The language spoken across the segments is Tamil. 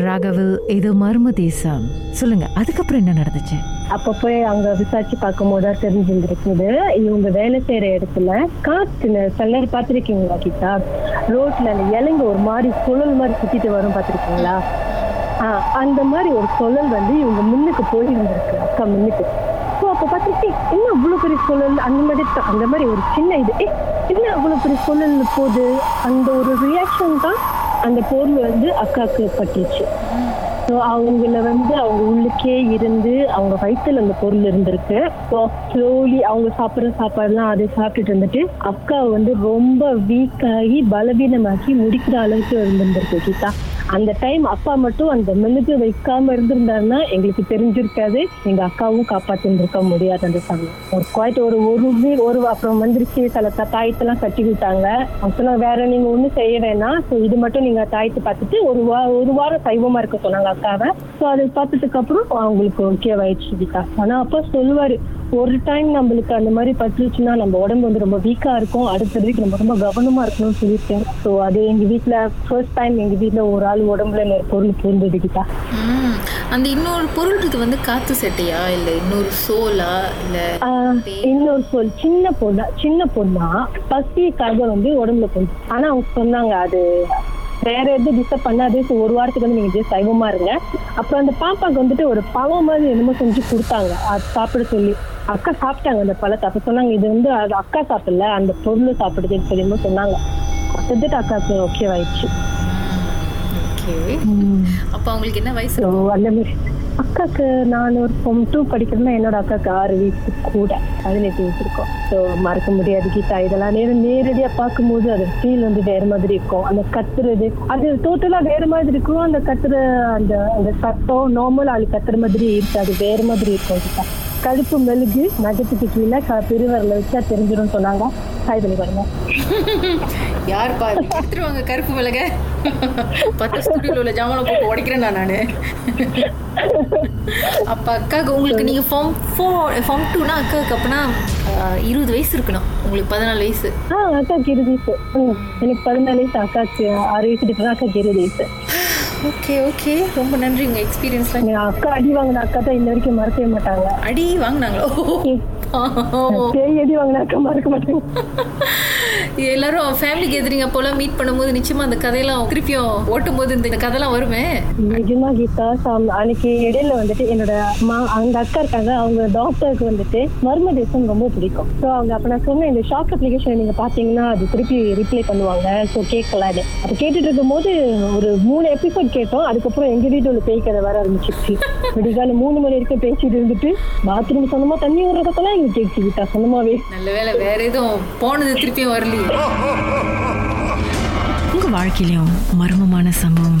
ராகவல் இது மர்ம தேசம். சொல்லுங்க அதுக்கப்புறம் என்ன நடந்துச்சு? அப்ப போய் அங்க விசாரிச்சு பார்க்கும் போதுதான் தெரிஞ்சிருந்திருக்குது. இவங்க வேலை செய்யற இடத்துல காத்துல சிலர் பார்த்திருக்கீங்களா கீதா? ரோட்ல அந்த இலங்க ஒரு மாதிரி சுழல் மாதிரி சுத்திட்டு வரும் பார்த்திருக்கீங்களா? ஆஹ் அந்த மாதிரி ஒரு சுழல் வந்து இவங்க முன்னுக்கு போயிருந்திருக்கு அக்கா முன்னுக்கு. ஸோ அப்போ பார்த்துட்டு என்ன அவ்வளோ பெரிய சுழல்? அந்த மாதிரி அந்த மாதிரி ஒரு சின்ன இது. என்ன அவ்வளோ பெரிய சுழல் போகுது அந்த ஒரு ரியாக்ஷன் தான் அந்த பொருள் வந்து அக்காவுக்கு பட்டுச்சு. ஸோ அவங்கள வந்து அவங்க உள்ளுக்கே இருந்து அவங்க வயிற்றுல அந்த பொருள் இருந்திருக்கு. ஸோ ஸ்லோலி அவங்க சாப்பிட்ற சாப்பாடுலாம் அதை சாப்பிட்டுட்டு இருந்துட்டு அக்கா வந்து ரொம்ப வீக்காகி பலவீனமாக்கி முடிக்கிற அளவுக்கு இருந்திருந்திருக்கு கீதா. அந்த டைம் அப்பா மட்டும் அந்த மெழுகு வைக்காம இருந்திருந்தாருன்னா எங்களுக்கு தெரிஞ்சிருக்காது. எங்க அக்காவும் காப்பாத்திருக்க முடியாது அந்த சமயம் ஒரு குவாய்ட் ஒரு ஒரு ஒரு அப்புறம் வந்துருச்சு சில த- தாயத்தெல்லாம் கட்டி விட்டாங்க. அவங்க வேற நீங்க ஒண்ணும் செய்ய வேணாம். ஸோ இது மட்டும் நீங்க தாயத்தை பார்த்துட்டு ஒரு வா ஒரு வாரம் சைவமா இருக்க சொன்னாங்க அக்காவை. ஸோ அதை பார்த்ததுக்கு அப்புறம் அவங்களுக்கு ஓகே ஆயிடுச்சு கீதா. ஆனா அப்பா சொல்லுவாரு ஒரு டைம் நம்மளுக்கு அந்த மாதிரி பட்டுருச்சுன்னா நம்ம உடம்பு வந்து ரொம்ப வீக்கா இருக்கும். அடுத்த வீக் நம்ம ரொம்ப கவனமா இருக்கணும்னு சொல்லியிருக்கேன் ஸோ அது எங்க வீட்டுல ஃபர்ஸ்ட் டைம் எங்க வீட்டுல ஒரு ஆள் உடம்புல பொருள் பூந்தது கிட்டா ம். அந்த இன்னொரு பொருள் இது வந்து காத்து சட்டையா? இல்ல இன்னொரு சோலா? இல்ல இன்னொரு சொல். சின்ன பொண்ணா சின்ன பொண்ணா பசிக்காக வந்து உடம்புல கொண்டு ஆனா அவங்க சொன்னாங்க அது வேற எதுவும் டிஸ்டர்ப் பண்ணாது. So, ஒரு வாரத்துக்கு வந்து நீங்க ஜஸ்ட் சைவமா இருங்க. அப்புறம் அந்த பாப்பாக்கு வந்துட்டு ஒரு பழம் மாதிரி என்னமோ செஞ்சு கொடுத்தாங்க. அது சாப்பிட சொல்லி. அக்கா சாப்பிட்டாங்க அந்த பழத்தை. அப்ப சொன்னாங்க இது வந்து அக்கா சாப்பிடல அந்த பொருள் சாப்பிடுதுன்னு சொல்லி சொன்னாங்க. அப்போதுட்டு அக்காவுக்கு ஓகே ஆயிடுச்சு ஓகே அப்ப அவங்களுக்கு என்ன வயசு? அந்த மாதிரி. அக்காக்கு நான் ஒரு ஃபார்ம் டூ படிக்கிறேன்னா என்னோட அக்காக்கு ஆறு வயசு கூட. பதினெட்டு வயசு இருக்கும். ஸோ மறக்க முடியாது கீதா. இதெல்லாம் நேரம் நேரடியா பார்க்கும்போது அது ஃபீல் வந்து வேற மாதிரி இருக்கும். அந்த கத்துறது அது டோட்டலா வேற மாதிரி இருக்கும். அந்த கத்துற அந்த அந்த சத்தம் நார்மல் ஆள் கத்துற மாதிரி இருக்காது. வேற மாதிரி இருக்கும் கீதா. கழுப்பு மெழுகு நகத்துக்கு கீழே பெருவரில் வச்சா தெரிஞ்சிடும் சொன்னாங்க. ட்ரை பண்ணி பாருங்க யார் பா எடுத்துருவாங்க கருப்பு மிளக பத்து ஸ்டுடியோல உள்ள ஜாமான் போட்டு உடைக்கிறேன் நான். நானு அப்ப அக்காவுக்கு உங்களுக்கு நீங்க ஃபார்ம் ஃபோர் ஃபார்ம் டூனா அக்காவுக்கு அப்பனா இருபது வயசு இருக்கணும். உங்களுக்கு பதினாலு வயசு. ஆ அக்காக்கு இருபது வயசு. எனக்கு பதினாலு வயசு அக்காக்கு ஆறு வயசு அக்காக்கு இருபது வயசு. ஓகே ஓகே ரொம்ப நன்றி உங்க எக்ஸ்பீரியன்ஸ்லாம் என் அக்கா அடி வாங்கின அக்கா தான் இன்ன வரைக்கும் மறக்கவே மாட்டாங்க. அடி வாங்கினாங்களோ? பேய் அடி வாங்கின அக்கா மறக்க மாட்டாங்க. எல்லாரும் ஃபேமிலி கேதரிங் அப்போலாம் மீட் பண்ணும்போது நிச்சயமா அந்த கதையெல்லாம் திருப்பியும் ஓட்டும் போது இந்த கதைலாம் வருமே? நிஜமா கீதா அன்னைக்கு இடையில வந்துட்டு என்னோட மா அந்த அக்கா இருக்காங்க அவங்க டாக்டருக்கு வந்துட்டு மர்ம தேசம் ரொம்ப பிடிக்கும். ஸோ அவங்க அப்ப நான் சொன்னேன் இந்த ஷாக் அப்ளிகேஷன் நீங்க பாத்தீங்கன்னா அது திருப்பி ரிப்ளை பண்ணுவாங்க. ஸோ கேட்கலான்னு. அப்ப கேட்டுட்டு இருக்கும்போது ஒரு மூணு எபிசோட் கேட்டோம். அதுக்கப்புறம் எங்க வீட்டு உள்ள பேய் கதை வர ஆரம்பிச்சிருச்சு. விடிகால மூணு மணி வரைக்கும் பேசிட்டு இருந்துட்டு பாத்ரூம் சொந்தமா தண்ணி விடுறதுக்கெல்லாம் இங்க கேட்ச்சு கீதா? சொந்தமாவே. நல்ல வேளை வேற எதுவும் போனது திருப்பியும் வரலையே. உங்க வாழ்க்கையிலும் மர்மமான சம்பவம்.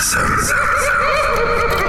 Listen.